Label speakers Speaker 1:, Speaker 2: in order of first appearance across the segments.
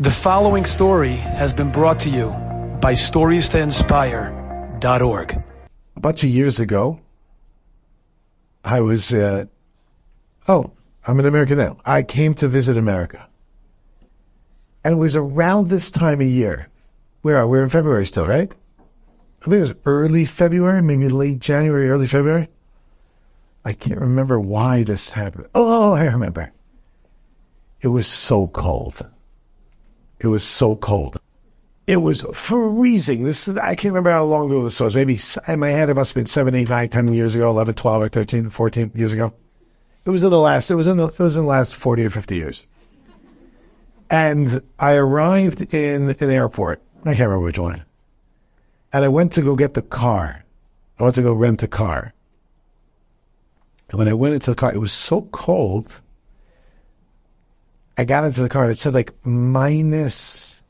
Speaker 1: The following story has been brought to you by StoriesToInspire.org.
Speaker 2: A bunch of years ago, I was, uh, oh, I'm an American now. I came to visit America. And it was around this time of year. Where are we? We're in February still, right? I think it was early February, maybe late January, early February. I can't remember why this happened. Oh, I remember. It was so cold. It was so cold. It was freezing. This is, I can't remember how long ago this was. Maybe in my head, it must have been seven, eight, nine, ten years ago, 11, 12, or 13, 14 years ago. It was in the last, it was in the, it was in the last 40 or 50 years. And I arrived in an airport. I can't remember which one. And I went to go get the car. I went to go rent a car. And when I went into the car, it was so cold I got into the car and it said like minus,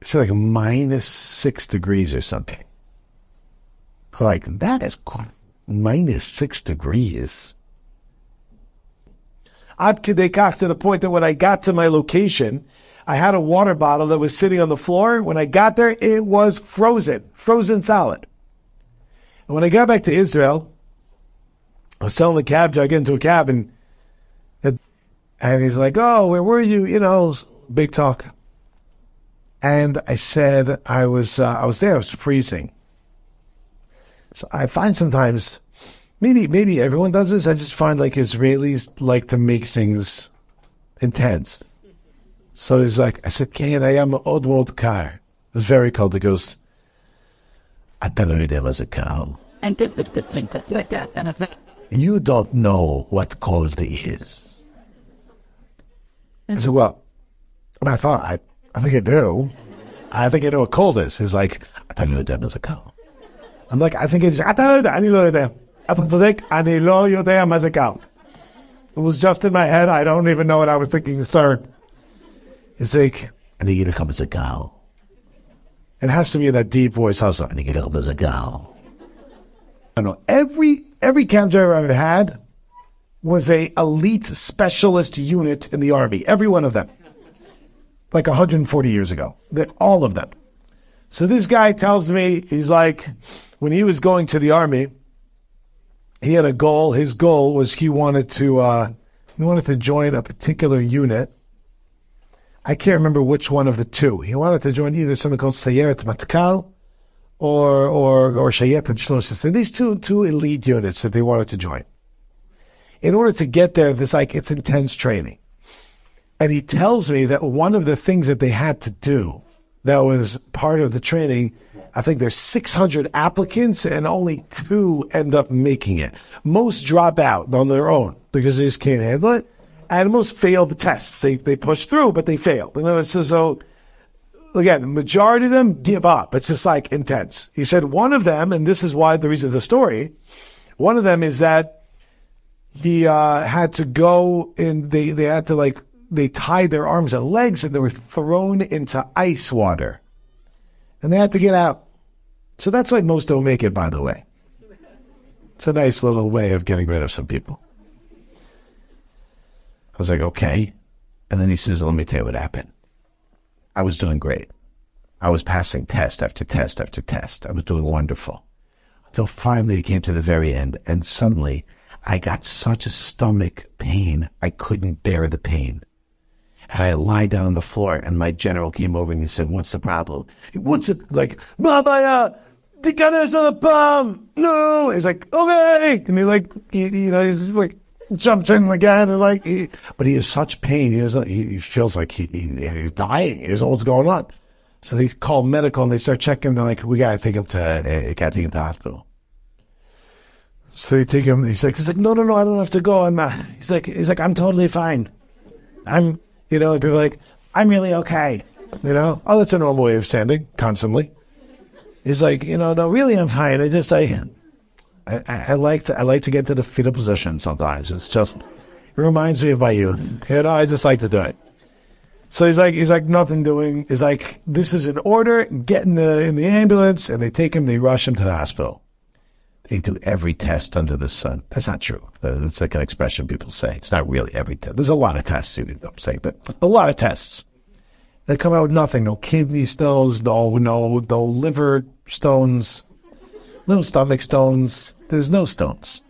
Speaker 2: it said like minus six degrees or something. Like that is minus six degrees. Ad to the point that when I got to my location, I had a water bottle that was sitting on the floor. When I got there, it was frozen, frozen solid. And when I got back to Israel, I was telling the cab I get into a cab and and he's like, oh, where were you? You know, big talk. And I said, I was, uh, I was there. I was freezing. So I find sometimes, maybe, maybe everyone does this. I just find like Israelis like to make things intense. So he's like, I said, Kayan, I am an old world car. It's very cold. He goes, I don't know there was a cow. You don't know what cold is. I said, well, and I thought, I, I think I do. I think I know what cold is. He's like, I thought you were dead as a cow. I'm like, I think it's, I don't know, I need to there. I think I need to know as a cow. It was just in my head. I don't even know what I was thinking, Third, It's like, I need you to come as a cow. It has to be in that deep voice also. I need you to come as a cow. I know every, every cab driver I've had was a elite specialist unit in the army. Every one of them. Like 140 years ago. That all of them. So this guy tells me, he's like, when he was going to the army, he had a goal. His goal was he wanted to, uh, he wanted to join a particular unit. I can't remember which one of the two. He wanted to join either something called Sayeret Matkal or, or, or Shayetet Shlosh. So these two, two elite units that they wanted to join in order to get there, this like it's intense training. And he tells me that one of the things that they had to do that was part of the training, I think there's 600 applicants and only two end up making it. Most drop out on their own because they just can't handle it. And most fail the tests. They, they push through, but they fail. You know, it's so, again, the majority of them give up. It's just like intense. He said one of them, and this is why the reason of the story, one of them is that he uh, had to go and they, they had to like, they tied their arms and legs and they were thrown into ice water. And they had to get out. So that's why most don't make it, by the way. It's a nice little way of getting rid of some people. I was like, okay. And then he says, let me tell you what happened. I was doing great. I was passing test after test after test. I was doing wonderful. Until finally it came to the very end and suddenly I got such a stomach pain, I couldn't bear the pain. And I lied down on the floor, and my general came over and he said, what's the problem? What's it? Like, Babaya, the gun is on the bomb. No. He's like, okay. And he like, you know, he's like, jumps in again and like, he, but he has such pain. He, has, he, he feels like he, he, he's dying. He doesn't what's going on. So they call medical and they start checking. They're like, we gotta take him to, uh, gotta take him to hospital. So they take him. He's like, he's like, no, no, no, I don't have to go. I'm. Uh, he's like, he's like, I'm totally fine. I'm, you know, people like, I'm really okay. You know, oh, that's a normal way of standing constantly. He's like, you know, no, really, I'm fine. I just, I, I, I like to, I like to get to the fetal position sometimes. It's just, it reminds me of my youth. You know, I just like to do it. So he's like, he's like, nothing doing. He's like, this is an order. Get in the in the ambulance, and they take him. They rush him to the hospital. They do every test under the sun. That's not true. Uh, that's like an expression people say. It's not really every test. There's a lot of tests you don't say, but a lot of tests. They come out with nothing. No kidney stones, no, no, no liver stones, no stomach stones. There's no stones.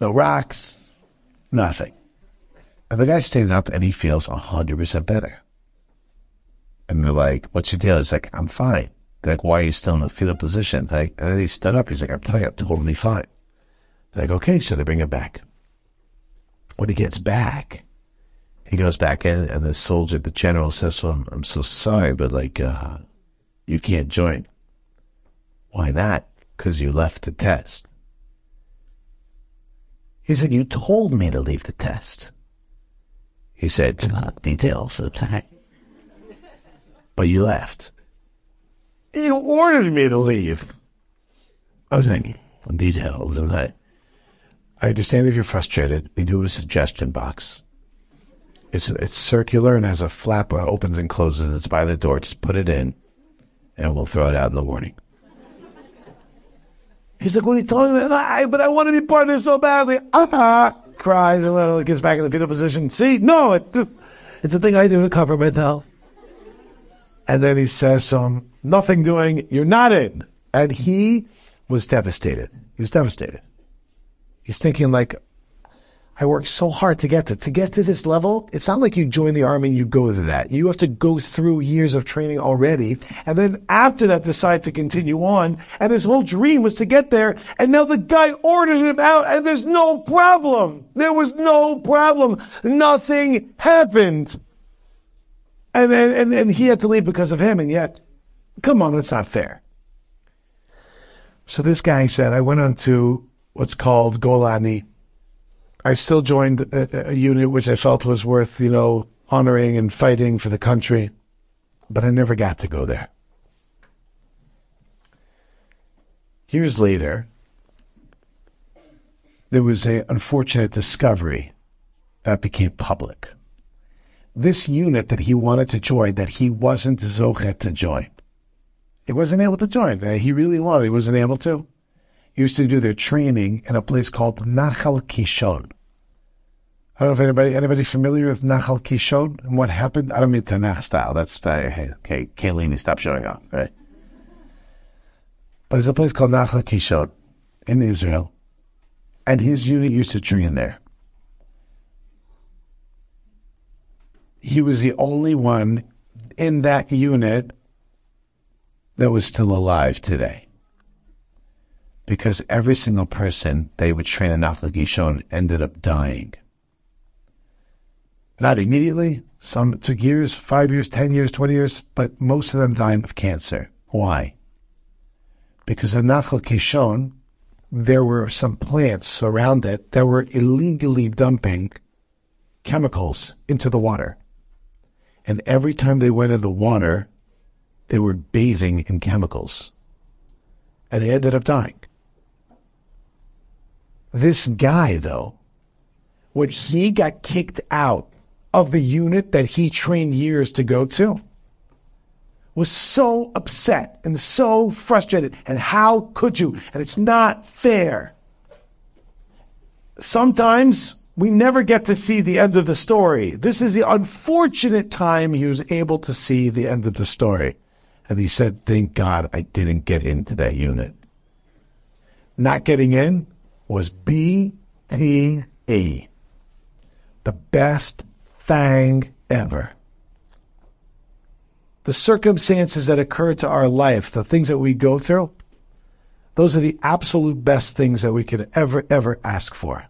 Speaker 2: No rocks, nothing. And the guy standing up and he feels 100% better. And they're like, what's your deal? He's like, I'm fine. Like, why are you still in the fetal position? Like, and then he stood up. He's like, I'm I'm totally fine. They're like, okay. So they bring him back. When he gets back, he goes back in and the soldier, the general says, well, I'm, I'm so sorry, but like, uh, you can't join. Why not? Because you left the test. He said, you told me to leave the test. He said, details of the that. But you left. You ordered me to leave. I was thinking, on details of that. I understand if you're frustrated. We do have a suggestion box. It's it's circular and has a flap that opens and closes. It's by the door. Just put it in, and we'll throw it out in the morning. He's like, "What are you talking about?" I, but I want to be part of this so badly. Ah, cries a little, gets back in the fetal position. See, no, it's it's a thing I do to cover myself. And then he says, um, "Nothing doing. You're not in." And he was devastated. He was devastated. He's thinking like, I worked so hard to get to to get to this level. It's not like you join the army and you go to that. You have to go through years of training already, and then after that, decide to continue on. And his whole dream was to get there. And now the guy ordered him out, and there's no problem. There was no problem. Nothing happened. And and, and he had to leave because of him. And yet, come on, that's not fair. So this guy said, I went on to what's called Golani. I still joined a, a, unit which I felt was worth, you know, honoring and fighting for the country, but I never got to go there. Years later, there was an unfortunate discovery that became public. This unit that he wanted to join, that he wasn't zochet to join. He wasn't able to join. He really wanted. He wasn't able to used to do their training in a place called Nachal Kishon. I don't know if anybody anybody familiar with Nachal Kishon and what happened. I don't mean Tanakh style. That's uh, hey, okay. Kayleeni, stop showing off, right? But there's a place called Nachal Kishon in Israel, and his unit used to train there. He was the only one in that unit that was still alive today because every single person they would train in Nachal Kishon ended up dying. Not immediately. Some took years, five years, 10 years, 20 years, but most of them died of cancer. Why? Because in Nachal Kishon, there were some plants around it that were illegally dumping chemicals into the water. And every time they went in the water, they were bathing in chemicals. And they ended up dying. This guy, though, when he got kicked out of the unit that he trained years to go to, was so upset and so frustrated. And how could you? And it's not fair. Sometimes we never get to see the end of the story. This is the unfortunate time he was able to see the end of the story. And he said, thank God I didn't get into that unit. Not getting in was BTE. The best thing ever. The circumstances that occur to our life, the things that we go through, those are the absolute best things that we could ever, ever ask for.